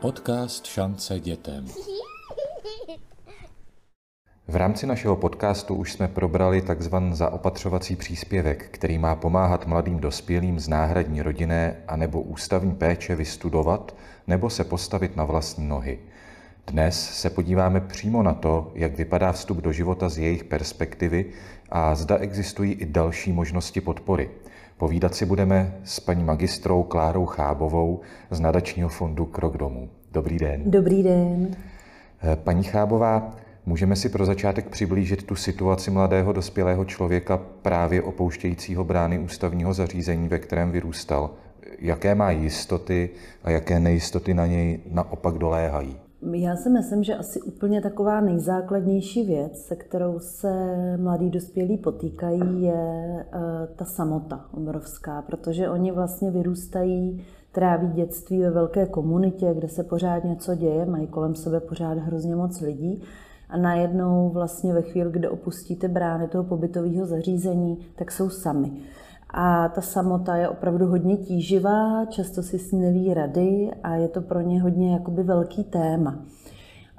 Podcast Šance dětem. V rámci našeho podcastu už jsme probrali takzvan zaopatřovací příspěvek, který má pomáhat mladým dospělým z náhradní rodinné a nebo ústavní péče vystudovat nebo se postavit na vlastní nohy. Dnes se podíváme přímo na to, jak vypadá vstup do života z jejich perspektivy a zda existují i další možnosti podpory. Povídat si budeme s paní magistrou Klárou Chábovou z nadačního fondu Krok domů. Dobrý den. Dobrý den. Paní Chábová, můžeme si pro začátek přiblížit tu situaci mladého dospělého člověka právě opouštějícího brány ústavního zařízení, ve kterém vyrůstal. Jaké má jistoty a jaké nejistoty na něj naopak doléhají? Já si myslím, že asi úplně taková nejzákladnější věc, se kterou se mladí dospělí potýkají, je eh, ta samota obrovská, protože oni vlastně vyrůstají, tráví dětství ve velké komunitě, kde se pořád něco děje, mají kolem sebe pořád hrozně moc lidí a najednou vlastně ve chvíli, kdy opustíte brány toho pobytového zařízení, tak jsou sami. A ta samota je opravdu hodně tíživá, často si s ní neví rady a je to pro ně hodně jakoby velký téma.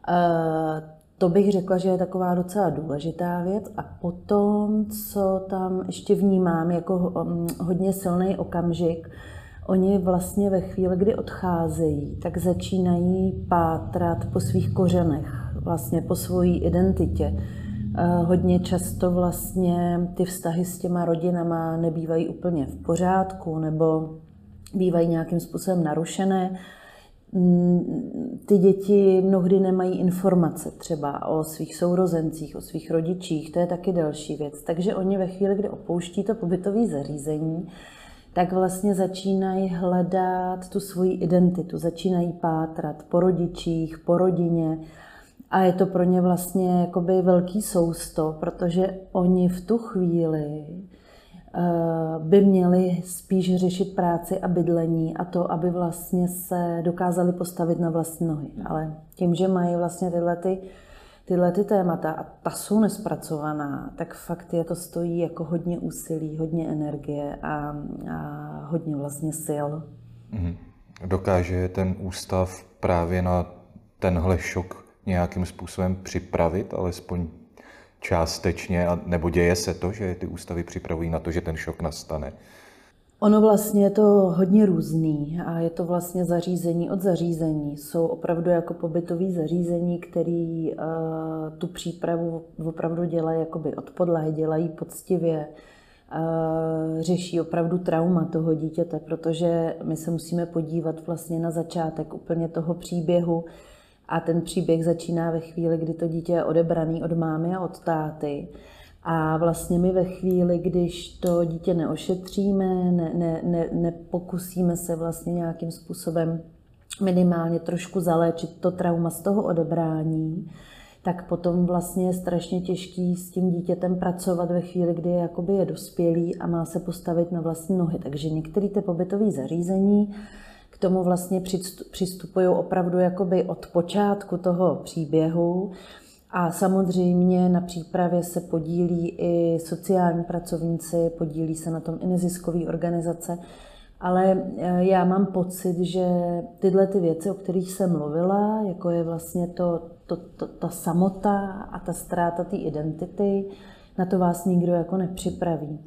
E, to bych řekla, že je taková docela důležitá věc. A potom, co tam ještě vnímám jako um, hodně silný okamžik, oni vlastně ve chvíli, kdy odcházejí, tak začínají pátrat po svých kořenech, vlastně po svojí identitě Hodně často vlastně ty vztahy s těma rodinama nebývají úplně v pořádku nebo bývají nějakým způsobem narušené. Mm, ty děti mnohdy nemají informace třeba o svých sourozencích, o svých rodičích, to je taky další věc. Takže oni ve chvíli, kdy opouští to pobytové zařízení, tak vlastně začínají hledat tu svoji identitu, začínají pátrat po rodičích, po rodině, a je to pro ně vlastně jakoby velký sousto, protože oni v tu chvíli eh, by měli spíš řešit práci a bydlení a to, aby vlastně se dokázali postavit na vlastní nohy. Ale tím, že mají vlastně tyhle, ty, tyhle ty témata a ta jsou nespracovaná, tak fakt je to stojí jako hodně úsilí, hodně energie a, a hodně vlastně sil. Mhm. Dokáže ten ústav právě na tenhle šok nějakým způsobem připravit, alespoň částečně, nebo děje se to, že ty ústavy připravují na to, že ten šok nastane? Ono vlastně je to hodně různý a je to vlastně zařízení od zařízení. Jsou opravdu jako pobytový zařízení, který uh, tu přípravu opravdu dělají jakoby od podlahy, dělají poctivě, uh, řeší opravdu trauma toho dítěte, protože my se musíme podívat vlastně na začátek úplně toho příběhu, a ten příběh začíná ve chvíli, kdy to dítě je odebraný od mámy a od táty. A vlastně my ve chvíli, když to dítě neošetříme, ne, ne, ne, nepokusíme se vlastně nějakým způsobem minimálně trošku zaléčit to trauma z toho odebrání, tak potom vlastně je strašně těžký s tím dítětem pracovat ve chvíli, kdy je, jakoby je dospělý a má se postavit na vlastní nohy. Takže některé ty pobytové zařízení tomu vlastně přistupují opravdu jakoby od počátku toho příběhu. A samozřejmě na přípravě se podílí i sociální pracovníci, podílí se na tom i neziskové organizace. Ale e, já mám pocit, že tyhle ty věci, o kterých jsem mluvila, jako je vlastně to, to, to, ta samota a ta ztráta té identity, na to vás nikdo jako nepřipraví.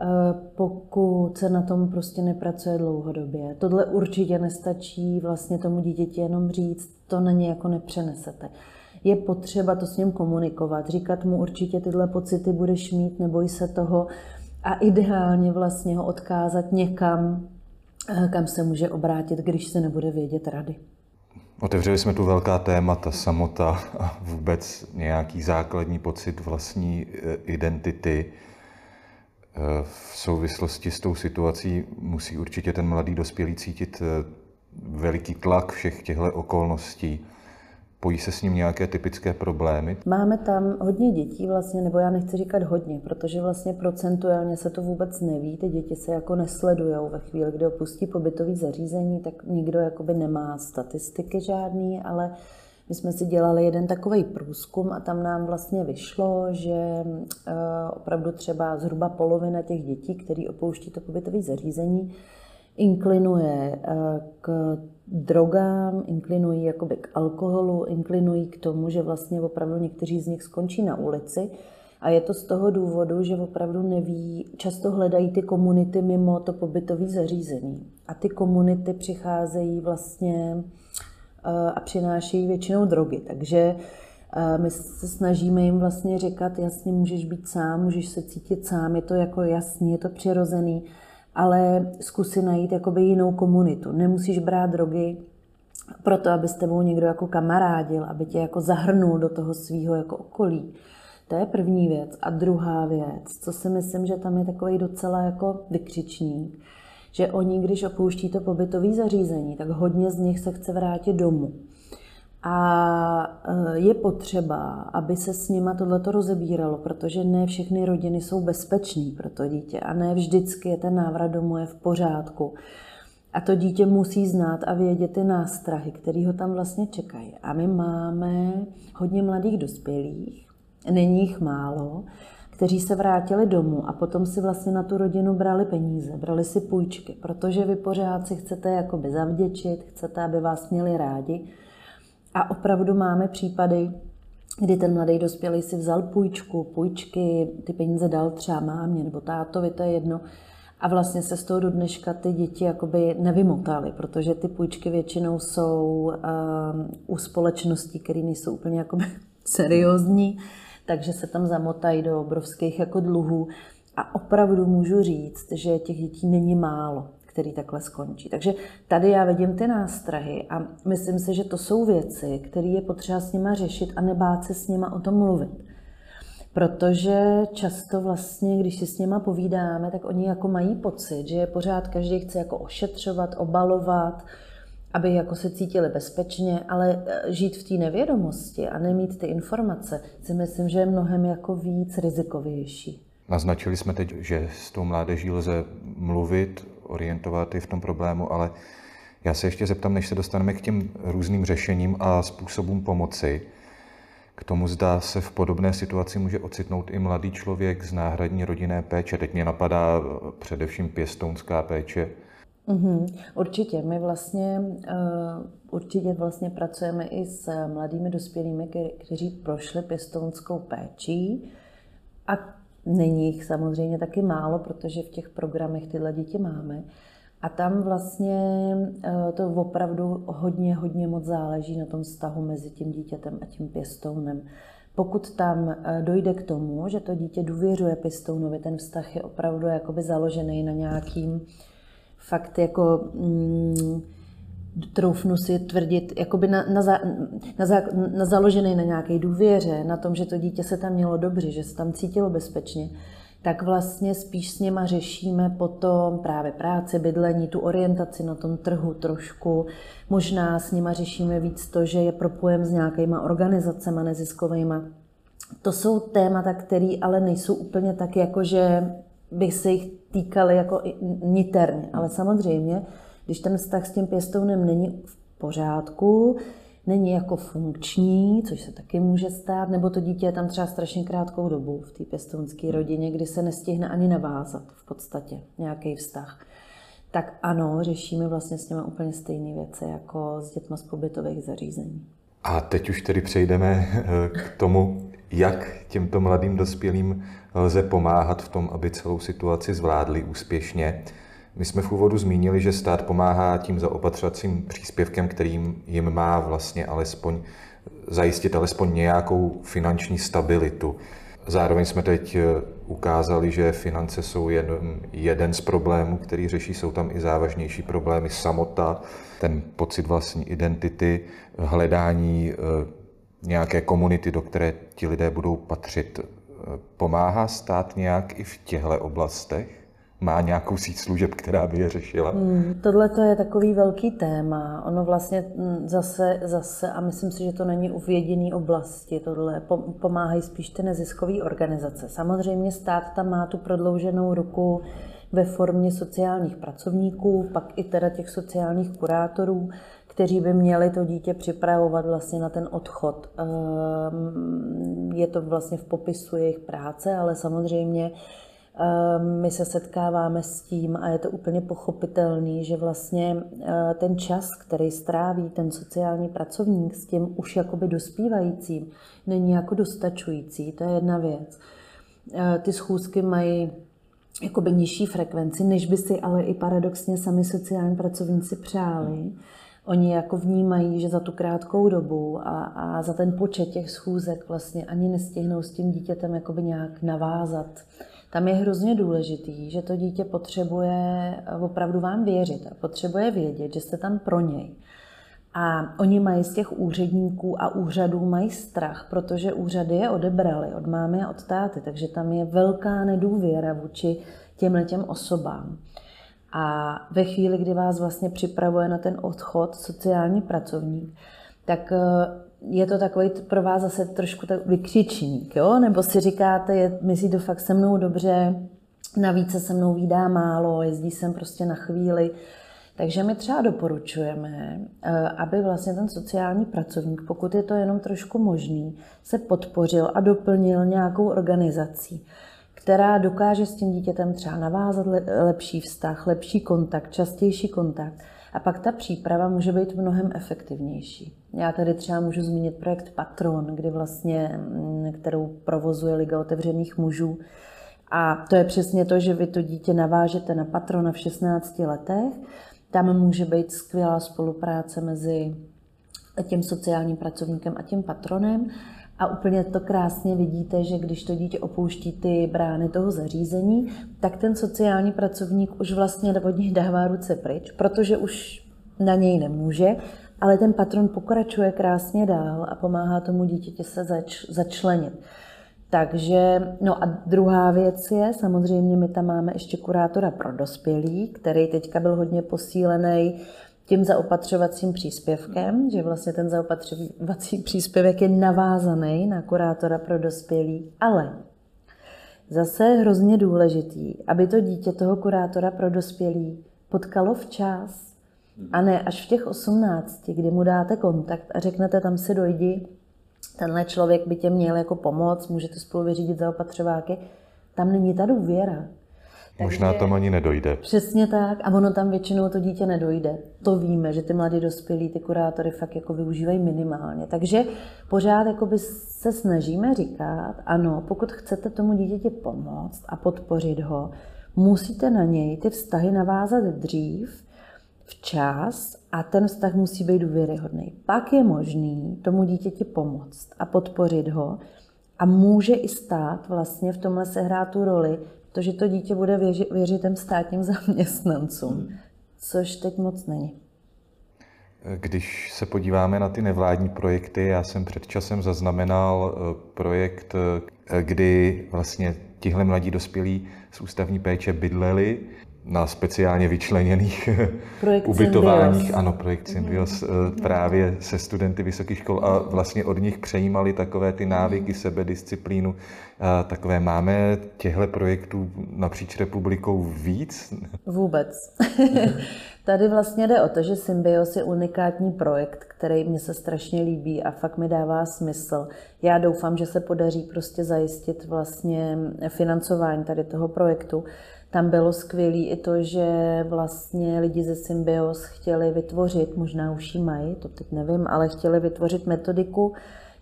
Eh, pokud se na tom prostě nepracuje dlouhodobě. Tohle určitě nestačí vlastně tomu dítěti jenom říct, to na ně jako nepřenesete. Je potřeba to s ním komunikovat, říkat mu určitě tyhle pocity budeš mít, neboj se toho a ideálně vlastně ho odkázat někam, eh, kam se může obrátit, když se nebude vědět rady. Otevřeli jsme tu velká témata, samota a vůbec nějaký základní pocit vlastní eh, identity. V souvislosti s tou situací musí určitě ten mladý dospělý cítit eh, veliký tlak všech těchto okolností. Pojí se s ním nějaké typické problémy? Máme tam hodně dětí vlastně, nebo já nechci říkat hodně, protože vlastně procentuálně se to vůbec neví. Ty děti se jako nesledují ve chvíli, kdy opustí pobytový zařízení, tak nikdo jakoby nemá statistiky žádný, ale my jsme si dělali jeden takový průzkum a tam nám vlastně vyšlo, že eh, opravdu třeba zhruba polovina těch dětí, které opouští to pobytové zařízení, inklinuje k drogám, inklinují jakoby k alkoholu, inklinují k tomu, že vlastně opravdu někteří z nich skončí na ulici. A je to z toho důvodu, že opravdu neví, často hledají ty komunity mimo to pobytové zařízení. A ty komunity přicházejí vlastně eh, a přinášejí většinou drogy. Takže my se snažíme jim vlastně říkat, jasně, můžeš být sám, můžeš se cítit sám, je to jako jasný, je to přirozený, ale zkusy najít jakoby jinou komunitu. Nemusíš brát drogy proto, aby s tebou někdo jako kamarádil, aby tě jako zahrnul do toho svého jako okolí. To je první věc. A druhá věc, co si myslím, že tam je takový docela jako vykřičník, že oni, když opouští to pobytové zařízení, tak hodně z nich se chce vrátit domů. A e, je potřeba, aby se s nima tohleto rozebíralo, protože ne všechny rodiny jsou bezpečné pro to dítě a ne vždycky je ten návrat domů je v pořádku. A to dítě musí znát a vědět ty nástrahy, které ho tam vlastně čekají. A my máme hodně mladých dospělých, není jich málo, kteří se vrátili domů a potom si vlastně na tu rodinu brali peníze, brali si půjčky, protože vy pořád si chcete jakoby zavděčit, chcete, aby vás měli rádi. A opravdu máme případy, kdy ten mladý dospělý si vzal půjčku, půjčky, ty peníze dal třeba mámě nebo tátovi, to je jedno, a vlastně se z toho do dneška ty děti jakoby nevymotaly, protože ty půjčky většinou jsou um, u společností, které nejsou úplně jakoby seriózní, takže se tam zamotají do obrovských jako dluhů. A opravdu můžu říct, že těch dětí není málo, který takhle skončí. Takže tady já vidím ty nástrahy a myslím si, že to jsou věci, které je potřeba s nima řešit a nebát se s nima o tom mluvit. Protože často vlastně, když si s nima povídáme, tak oni jako mají pocit, že je pořád každý chce jako ošetřovat, obalovat, aby jako se cítili bezpečně, ale e, žít v té nevědomosti a nemít ty informace si myslím, že je mnohem jako víc rizikovější. Naznačili jsme teď, že s tou mládeží lze mluvit, orientovat i v tom problému, ale já se ještě zeptám, než se dostaneme k těm různým řešením a způsobům pomoci, k tomu zdá se v podobné situaci může ocitnout i mladý člověk z náhradní rodinné péče. Teď mě napadá především pěstounská péče. Mm-hmm, určitě. My vlastně uh, určitě vlastně pracujeme i s mladými dospělými, kteří prošli pěstounskou péčí. A není jich samozřejmě taky málo, protože v těch programech tyhle děti máme. A tam vlastně uh, to opravdu hodně, hodně moc záleží na tom vztahu mezi tím dítětem a tím pěstounem. Pokud tam uh, dojde k tomu, že to dítě důvěřuje pěstounovi, ten vztah je opravdu jakoby založený na nějakým fakt jako mm, troufnu si tvrdit, jakoby na, na, za, na, za, na založený na nějaké důvěře, na tom, že to dítě se tam mělo dobře, že se tam cítilo bezpečně, tak vlastně spíš s něma řešíme potom právě práci, bydlení, tu orientaci na tom trhu trošku. Možná s nima řešíme víc to, že je propojem s nějakýma organizacemi neziskovými. To jsou témata, které ale nejsou úplně tak, jako že by se jich týkaly jako niterně. Ale samozřejmě, když ten vztah s tím pěstounem není v pořádku, není jako funkční, což se taky může stát, nebo to dítě je tam třeba strašně krátkou dobu v té pěstounské rodině, kdy se nestihne ani navázat v podstatě nějaký vztah. Tak ano, řešíme vlastně s nimi úplně stejné věci jako s dětmi z pobytových zařízení. A teď už tedy přejdeme eh, k tomu, jak těmto mladým dospělým lze pomáhat v tom, aby celou situaci zvládli úspěšně. My jsme v úvodu zmínili, že stát pomáhá tím zaopatřovacím příspěvkem, kterým jim má vlastně alespoň zajistit alespoň nějakou finanční stabilitu. Zároveň jsme teď eh, ukázali, že finance jsou jen jeden z problémů, který řeší. Jsou tam i závažnější problémy samota, ten pocit vlastní identity, hledání eh, nějaké komunity, do které ti lidé budou patřit. Pomáhá stát nějak i v těchto oblastech? Má nějakou síť služeb, která by je řešila? Hmm, Tohle to je takový velký téma. Ono vlastně hm, zase, zase, a myslím si, že to není v jediné oblasti, tohle pomáhají spíš ty neziskové organizace. Samozřejmě stát tam má tu prodlouženou ruku ve formě sociálních pracovníků, pak i teda těch sociálních kurátorů, kteří by měli to dítě připravovat vlastně na ten odchod. Ehm, je to vlastně v popisu jejich práce, ale samozřejmě Ehm, my se setkáváme s tím a je to úplně pochopitelný, že vlastně eh, ten čas, který stráví ten sociální pracovník s tím už jakoby dospívajícím, není jako dostačující. To je jedna věc. Eh, ty schůzky mají jakoby nižší frekvenci, než by si ale i paradoxně sami sociální pracovníci přáli. Oni jako vnímají, že za tu krátkou dobu a, a za ten počet těch schůzek vlastně ani nestihnou s tím dítětem jakoby nějak navázat. Tam je hrozně důležitý, že to dítě potřebuje opravdu vám věřit a potřebuje vědět, že jste tam pro něj. A oni mají z těch úředníků a úřadů mají strach, protože úřady je odebrali od mámy a od táty, takže tam je velká nedůvěra vůči těmhle těm osobám. A ve chvíli, kdy vás vlastně připravuje na ten odchod sociální pracovník, tak eh, je to takový pro vás zase trošku tak vykřičník, jo? Nebo si říkáte, je, myslí to fakt se mnou dobře, navíc se se mnou výdá málo, jezdí sem prostě na chvíli. Takže my třeba doporučujeme, eh, aby vlastně ten sociální pracovník, pokud je to jenom trošku možný, se podpořil a doplnil nějakou organizací, která dokáže s tím dítětem třeba navázat lepší vztah, lepší kontakt, častější kontakt. A pak ta příprava může být mnohem efektivnější. Já tady třeba můžu zmínit projekt Patron, kdy vlastně, mm, kterou provozuje Liga otevřených mužů. A to je přesně to, že vy to dítě navážete na patrona v 16 letech tam může být skvělá spolupráce mezi tím sociálním pracovníkem a tím patronem. A úplně to krásně vidíte, že když to dítě opouští ty brány toho zařízení, tak ten sociální pracovník už vlastně od něj dává ruce pryč, protože už na něj nemůže, ale ten patron pokračuje krásně dál a pomáhá tomu dítěti se zač, začlenit. Takže, no a druhá věc je, samozřejmě my tam máme ještě kurátora pro dospělí, který teďka byl hodně posílený tím zaopatřovacím příspěvkem, že vlastně ten zaopatřovací příspěvek je navázaný na kurátora pro dospělí, ale zase je hrozně důležitý, aby to dítě toho kurátora pro dospělí potkalo včas a ne až v těch 18, kdy mu dáte kontakt a řeknete tam si dojdi, tenhle člověk by tě měl jako pomoct, můžete spolu vyřídit zaopatřováky, tam není ta důvěra. Možná tam ani nedojde. Přesně tak. A ono tam většinou to dítě nedojde. To víme, že ty mladí dospělí, ty kurátory fakt jako využívají minimálně. Takže pořád jakoby se snažíme říkat, ano, pokud chcete tomu dítěti pomoct a podpořit ho, musíte na něj ty vztahy navázat dřív, včas a ten vztah musí být důvěryhodný. Pak je možný tomu dítěti pomoct a podpořit ho a může i stát vlastně v tomhle sehrát tu roli, protože to dítě bude věřit, věřit těm státním zaměstnancům, což teď moc není. Když se podíváme na ty nevládní projekty, já jsem před časem zaznamenal eh, projekt, eh, kdy vlastně tihle mladí dospělí z ústavní péče bydleli na speciálně vyčleněných projekt ubytováních. Symbios. Ano, projekt Symbios mm-hmm. právě se studenty vysokých škol a vlastně od nich přejímali takové ty návyky, mm-hmm. sebedisciplínu. A takové máme těchto projektů napříč republikou víc? Vůbec. Tady vlastně jde o to, že Symbios je unikátní projekt, který mě se strašně líbí a fakt mi dává smysl. Já doufám, že se podaří prostě zajistit vlastně financování tady toho projektu. Tam bylo skvělé i to, že vlastně lidi ze Symbios chtěli vytvořit, možná už ji mají, to teď nevím, ale chtěli vytvořit metodiku,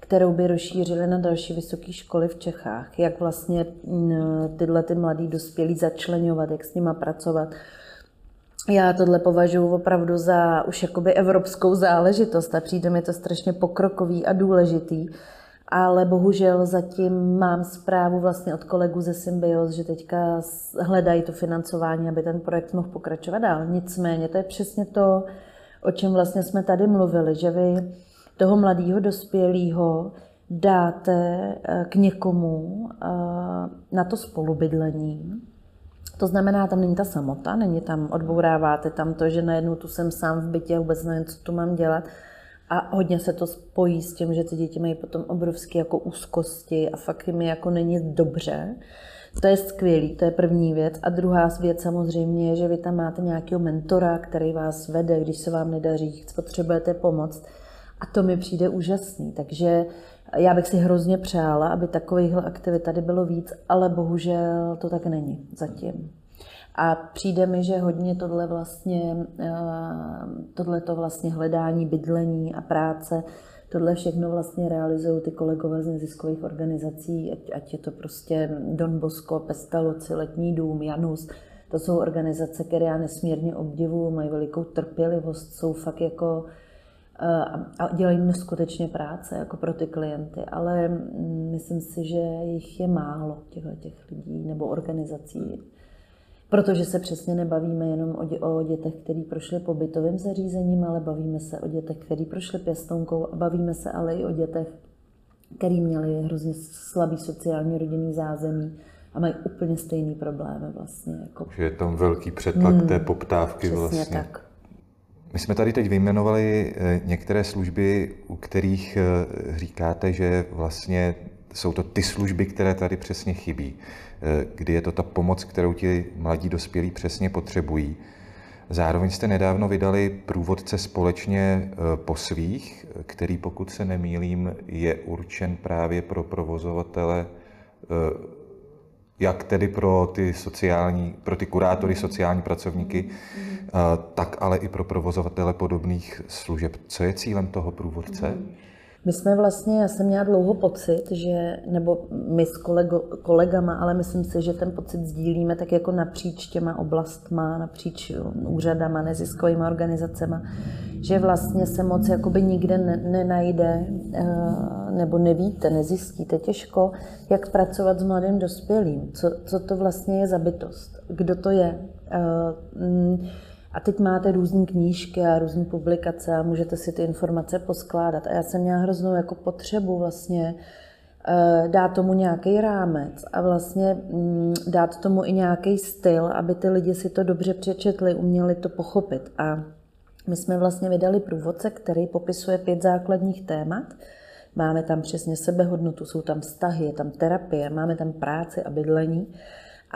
kterou by rozšířili na další vysoké školy v Čechách. Jak vlastně mm, tyhle ty mladí dospělí začlenovat, jak s nima pracovat. Já tohle považuji opravdu za už jakoby evropskou záležitost a přijde mi to strašně pokrokový a důležitý ale bohužel zatím mám zprávu vlastně od kolegů ze Symbios, že teďka hledají to financování, aby ten projekt mohl pokračovat dál. Nicméně to je přesně to, o čem vlastně jsme tady mluvili, že vy toho mladého dospělého dáte eh, k někomu eh, na to spolubydlení. To znamená, tam není ta samota, není tam, odbouráváte tam to, že najednou tu jsem sám v bytě, vůbec nevím, co tu mám dělat, a hodně se to spojí s tím, že ty děti mají potom obrovské jako úzkosti a fakt jim jako není dobře. To je skvělý, to je první věc. A druhá věc samozřejmě je, že vy tam máte nějakého mentora, který vás vede, když se vám nedaří, potřebujete pomoc. A to mi přijde úžasný. Takže Já bych si hrozně přála, aby takovýchhle aktivit tady bylo víc, ale bohužel to tak není zatím. A přijde mi, že hodně tohle vlastně, eh, tohle to vlastně hledání bydlení a práce, tohle všechno vlastně realizují ty kolegové z neziskových organizací, ať, ať je to prostě Don Bosco, Pestaloci, Letní dům, Janus, to jsou organizace, které já nesmírně obdivuju, mají velikou trpělivost, jsou fakt jako eh, a dělají neskutečně práce jako pro ty klienty, ale mm, myslím si, že jich je málo, těchto těch lidí nebo organizací. Protože se přesně nebavíme jenom o, dě, o dětech, který prošly pobytovým zařízením, ale bavíme se o dětech, který prošly pěstounkou a bavíme se ale i o dětech, který měli hrozně slabý sociální rodinný zázemí a mají úplně stejný problémy vlastně. Jako... Že je tam velký přetlak hmm, té poptávky přesně vlastně. tak. My jsme tady teď vyjmenovali eh, některé služby, u kterých eh, říkáte, že vlastně jsou to ty služby, které tady přesně chybí, eh, kdy je to ta pomoc, kterou ti mladí dospělí přesně potřebují. Zároveň jste nedávno vydali průvodce společně po svých, který, pokud se nemýlím, je určen právě pro provozovatele jak tedy pro ty sociální, pro ty kurátory, sociální pracovníky, mm-hmm. tak ale i pro provozovatele podobných služeb. Co je cílem toho průvodce? Mm-hmm. My jsme vlastně, já jsem měla dlouho pocit, že, nebo my s kolego, kolegama, ale myslím si, že ten pocit sdílíme tak jako napříč těma oblastma, napříč úřadama, neziskovými organizacemi, že vlastně se moc jakoby nikde ne, nenajde, eh, nebo nevíte, nezjistíte těžko, jak pracovat s mladým dospělým. Co, co to vlastně je za bytost? Kdo to je? A teď máte různé knížky a různé publikace a můžete si ty informace poskládat. A já jsem měla hroznou jako potřebu vlastně eh, dát tomu nějaký rámec a vlastně mm, dát tomu i nějaký styl, aby ty lidi si to dobře přečetli, uměli to pochopit. A my jsme vlastně vydali průvodce, který popisuje pět základních témat. Máme tam přesně sebehodnotu, jsou tam vztahy, je tam terapie, máme tam práci a bydlení.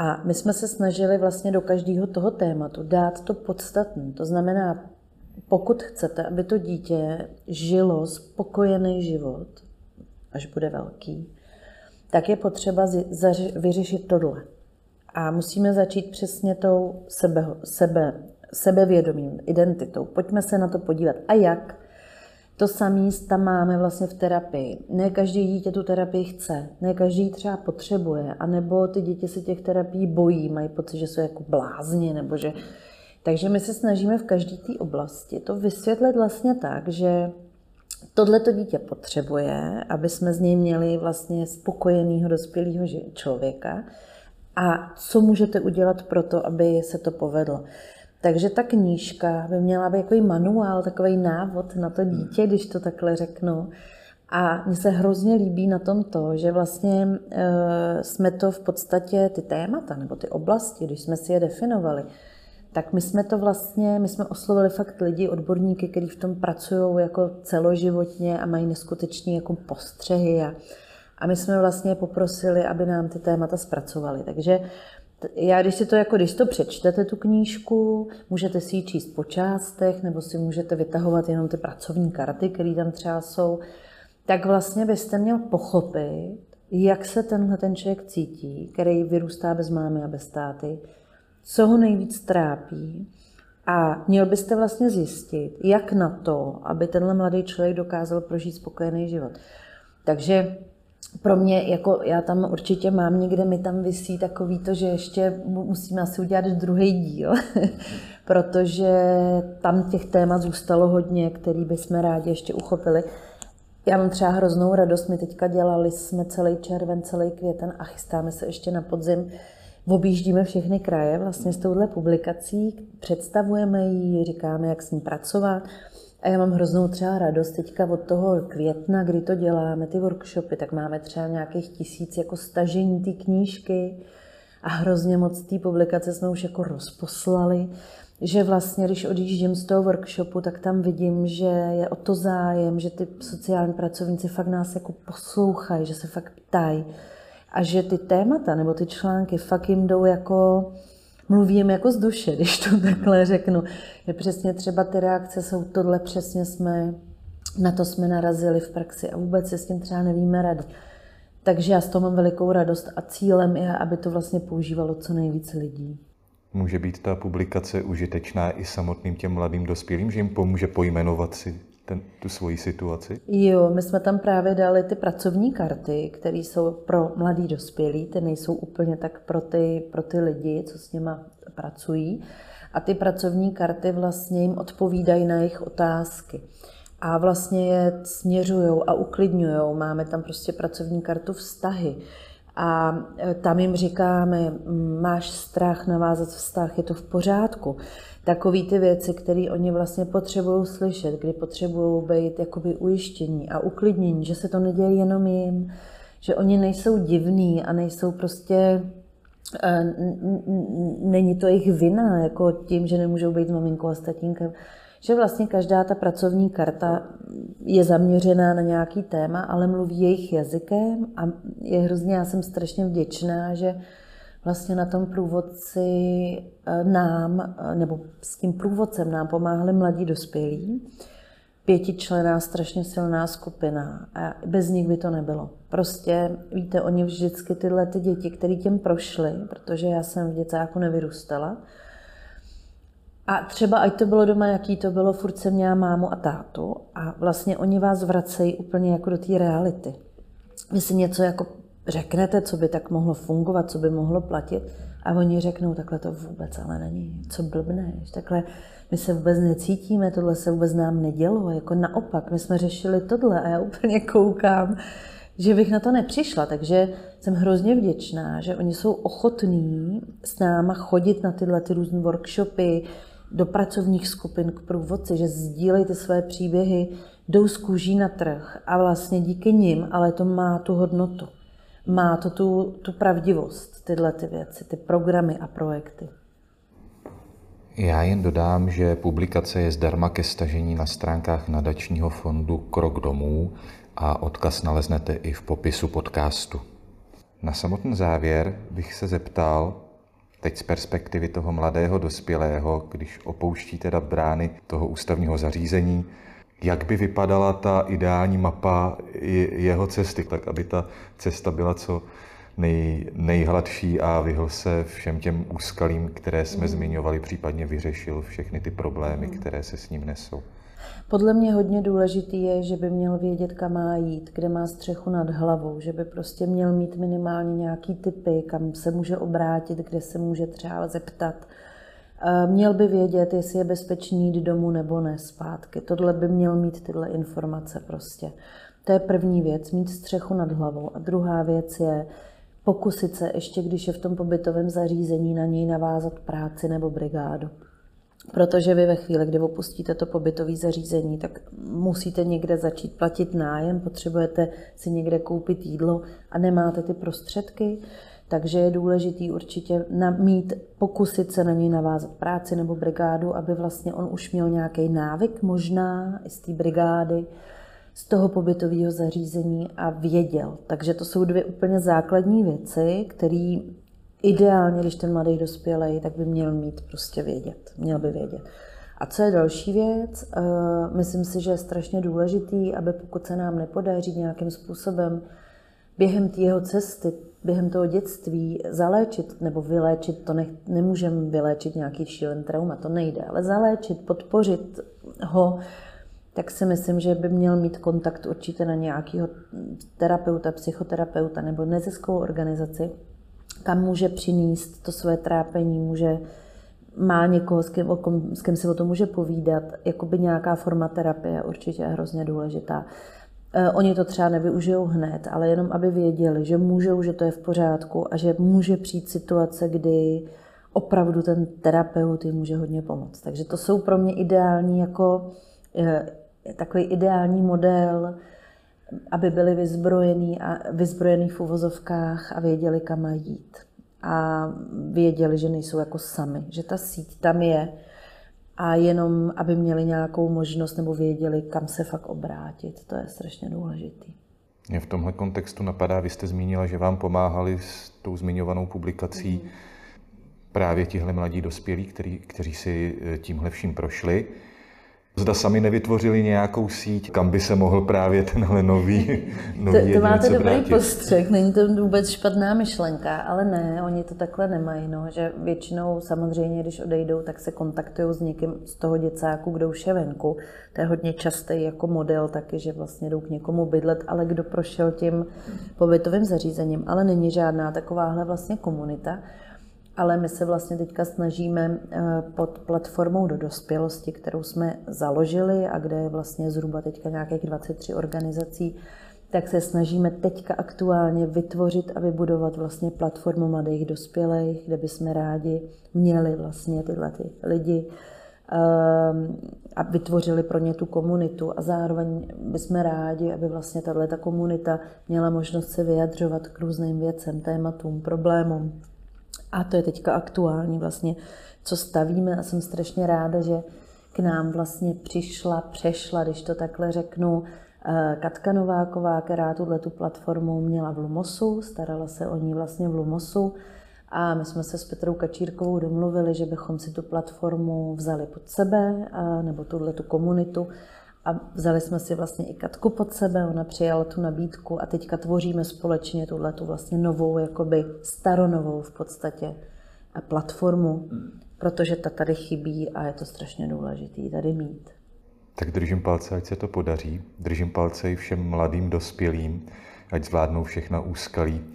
A my jsme se snažili vlastně do každého toho tématu dát to podstatné. To znamená, pokud chcete, aby to dítě žilo spokojený život, až bude velký, tak je potřeba vyřešit tohle. A musíme začít přesně tou sebe, sebe, sebevědomím, identitou. Pojďme se na to podívat. A jak? To samé tam máme vlastně v terapii. Ne každý dítě tu terapii chce, ne každý ji třeba potřebuje, anebo ty děti se těch terapií bojí, mají pocit, že jsou jako blázni, nebo že... Takže my se snažíme v každé té oblasti to vysvětlit vlastně tak, že tohle to dítě potřebuje, aby jsme z něj měli vlastně spokojeného dospělého člověka a co můžete udělat pro to, aby se to povedlo. Takže ta knížka by měla být takový manuál, takový návod na to dítě, když to takhle řeknu. A mně se hrozně líbí na tom to, že vlastně e, jsme to v podstatě, ty témata nebo ty oblasti, když jsme si je definovali, tak my jsme to vlastně, my jsme oslovili fakt lidi, odborníky, kteří v tom pracují jako celoživotně a mají neskutečné jako postřehy a, a my jsme vlastně poprosili, aby nám ty témata zpracovali. Takže já, když si to jako, když to přečtete, tu knížku, můžete si ji číst po částech, nebo si můžete vytahovat jenom ty pracovní karty, které tam třeba jsou, tak vlastně byste měl pochopit, jak se tenhle ten člověk cítí, který vyrůstá bez mámy a bez táty, co ho nejvíc trápí a měl byste vlastně zjistit, jak na to, aby tenhle mladý člověk dokázal prožít spokojený život. Takže pro mě, jako já tam určitě mám někde, mi tam vysí takový to, že ještě musíme asi udělat druhý díl, protože tam těch témat zůstalo hodně, který bychom rádi ještě uchopili. Já mám třeba hroznou radost, my teďka dělali jsme celý červen, celý květen a chystáme se ještě na podzim. Objíždíme všechny kraje vlastně s touhle publikací, představujeme ji, říkáme, jak s ní pracovat. A já mám hroznou třeba radost teďka od toho května, kdy to děláme, ty workshopy, tak máme třeba nějakých tisíc jako stažení té knížky a hrozně moc té publikace jsme už jako rozposlali, že vlastně, když odjíždím z toho workshopu, tak tam vidím, že je o to zájem, že ty sociální pracovníci fakt nás jako poslouchají, že se fakt ptají a že ty témata nebo ty články fakt jim jdou jako mluvím jako z duše, když to takhle řeknu. Je přesně třeba ty reakce jsou tohle přesně jsme Na to jsme narazili v praxi a vůbec se s tím třeba nevíme rady. Takže já z toho mám velikou radost a cílem je, aby to vlastně používalo co nejvíce lidí. Může být ta publikace užitečná i samotným těm mladým dospělým, že jim pomůže pojmenovat si ten, tu svoji situaci? Jo, my jsme tam právě dali ty pracovní karty, které jsou pro mladý dospělí, ty nejsou úplně tak pro ty, pro ty lidi, co s nima pracují. A ty pracovní karty vlastně jim odpovídají na jejich otázky. A vlastně je směřují a uklidňují. Máme tam prostě pracovní kartu vztahy. A e, tam jim říkáme, máš strach navázat vztah, je to v pořádku. Takový ty věci, které oni vlastně potřebují slyšet, kdy potřebují být jakoby ujištění a uklidnění, že se to neděje jenom jim, že oni nejsou divní a nejsou prostě e, není to jejich vina, jako tím, že nemůžou být maminkou a tatínkem že vlastně každá ta pracovní karta je zaměřená na nějaký téma, ale mluví jejich jazykem a je hrozně, já jsem strašně vděčná, že vlastně na tom průvodci eh, nám, eh, nebo s tím průvodcem nám pomáhali mladí dospělí, pětičlená, strašně silná skupina a bez nich by to nebylo. Prostě, víte, oni vždycky tyhle ty děti, které těm prošly, protože já jsem v děcáku nevyrůstala, a třeba, ať to bylo doma, jaký to bylo, furt jsem měla mámu a tátu a vlastně oni vás vracejí úplně jako do té reality. Vy si něco jako řeknete, co by tak mohlo fungovat, co by mohlo platit? A oni řeknou, takhle to vůbec ale není, co blbneš, takhle my se vůbec necítíme, tohle se vůbec nám nedělo, jako naopak, my jsme řešili tohle a já úplně koukám, že bych na to nepřišla, takže jsem hrozně vděčná, že oni jsou ochotní s náma chodit na tyhle ty různé workshopy, do pracovních skupin k průvodci, že sdílejí ty své příběhy, jdou z kůží na trh a vlastně díky nim, ale to má tu hodnotu. Má to tu, tu pravdivost, tyhle ty věci, ty programy a projekty. Já jen dodám, že publikace je zdarma ke stažení na stránkách nadačního fondu Krok domů a odkaz naleznete i v popisu podcastu. Na samotný závěr bych se zeptal, Teď z perspektivy toho mladého dospělého, když opouští teda brány toho ústavního zařízení, jak by vypadala ta ideální mapa jeho cesty, tak aby ta cesta byla co nej, nejhladší a vyhl se všem těm úskalím, které jsme mm. zmiňovali, případně vyřešil všechny ty problémy, mm. které se s ním nesou. Podle mě hodně důležitý je, že by měl vědět, kam má jít, kde má střechu nad hlavou, že by prostě měl mít minimálně nějaký typy, kam se může obrátit, kde se může třeba zeptat. Eh, měl by vědět, jestli je bezpečný jít domů nebo ne zpátky. Tohle by měl mít tyhle informace prostě. To je první věc, mít střechu nad hlavou. A druhá věc je pokusit se, ještě když je v tom pobytovém zařízení, na něj navázat práci nebo brigádu. Protože vy ve chvíli, kdy opustíte to pobytové zařízení, tak musíte někde začít platit nájem, potřebujete si někde koupit jídlo a nemáte ty prostředky, takže je důležitý určitě mít, pokusit se na něj navázat práci nebo brigádu, aby vlastně on už měl nějaký návyk možná z té brigády, z toho pobytového zařízení a věděl. Takže to jsou dvě úplně základní věci, které ideálně, když ten mladý dospělej, tak by měl mít prostě vědět. Měl by vědět. A co je další věc, eh, myslím si, že je strašně důležitý, aby pokud se nám nepodaří nějakým způsobem během jeho cesty, během toho dětství zaléčit nebo vyléčit, to ne, nemůžeme vyléčit nějaký šílen trauma, to nejde, ale zaléčit, podpořit ho, tak si myslím, že by měl mít kontakt určitě na nějakého terapeuta, psychoterapeuta nebo neziskovou organizaci, kam může přinést to své trápení, může má někoho, s kým, s kým si o tom může povídat, jakoby nějaká forma terapie určitě je hrozně důležitá. E, oni to třeba nevyužijou hned, ale jenom aby věděli, že můžou, že to je v pořádku a že může přijít situace, kdy opravdu ten terapeut jim může hodně pomoct. Takže to jsou pro mě ideální jako e, takový ideální model aby byli vyzbrojení a vyzbrojení v uvozovkách a věděli, kam mají jít. A věděli, že nejsou jako sami, že ta síť tam je a jenom, aby měli nějakou možnost nebo věděli, kam se fakt obrátit. To je strašně důležitý. Mě v tomhle kontextu napadá, vy jste zmínila, že vám pomáhali s tou zmiňovanou publikací mm. právě tihle mladí dospělí, který, kteří si eh, tímhle vším prošli. Zda sami nevytvořili nějakou síť, kam by se mohl právě tenhle nový, nový to, to máte dobrý vrátit. postřeh, není to vůbec špatná myšlenka, ale ne, oni to takhle nemají, no, že většinou samozřejmě, když odejdou, tak se kontaktují s někým z toho děcáku, kdo už je venku. To je hodně častý jako model taky, že vlastně jdou k někomu bydlet, ale kdo prošel tím pobytovým zařízením, ale není žádná takováhle vlastně komunita ale my se vlastně teďka snažíme eh, pod platformou do dospělosti, kterou jsme založili a kde je vlastně zhruba teďka nějakých 23 organizací, tak se snažíme teďka aktuálně vytvořit a vybudovat vlastně platformu mladých dospělých, kde bychom rádi měli vlastně tyhle ty lidi ehm, a vytvořili pro ně tu komunitu. A zároveň bychom rádi, aby vlastně tato komunita měla možnost se vyjadřovat k různým věcem, tématům, problémům, a to je teďka aktuální vlastně, co stavíme. A jsem strašně ráda, že k nám vlastně přišla, přešla, když to takhle řeknu, eh, Katka Nováková, která tuhle tu platformu měla v Lumosu, starala se o ní vlastně v Lumosu. A my jsme se s Petrou Kačírkovou domluvili, že bychom si tu platformu vzali pod sebe, nebo tuhle tu komunitu a vzali jsme si vlastně i Katku pod sebe, ona přijala tu nabídku a teďka tvoříme společně tuhle tu vlastně novou, jakoby staronovou v podstatě platformu, protože ta tady chybí a je to strašně důležitý tady mít. Tak držím palce, ať se to podaří. Držím palce i všem mladým dospělým, ať zvládnou všechna úskalí e,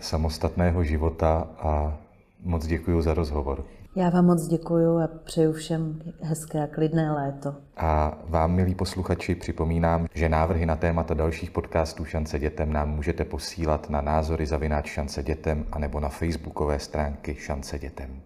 samostatného života a moc děkuji za rozhovor. Já vám moc děkuji a přeju všem hezké a klidné léto. A vám, milí posluchači, připomínám, že návrhy na témata dalších podcastů Šance dětem nám můžete posílat na názory zavináč Šance dětem anebo na facebookové stránky Šance dětem.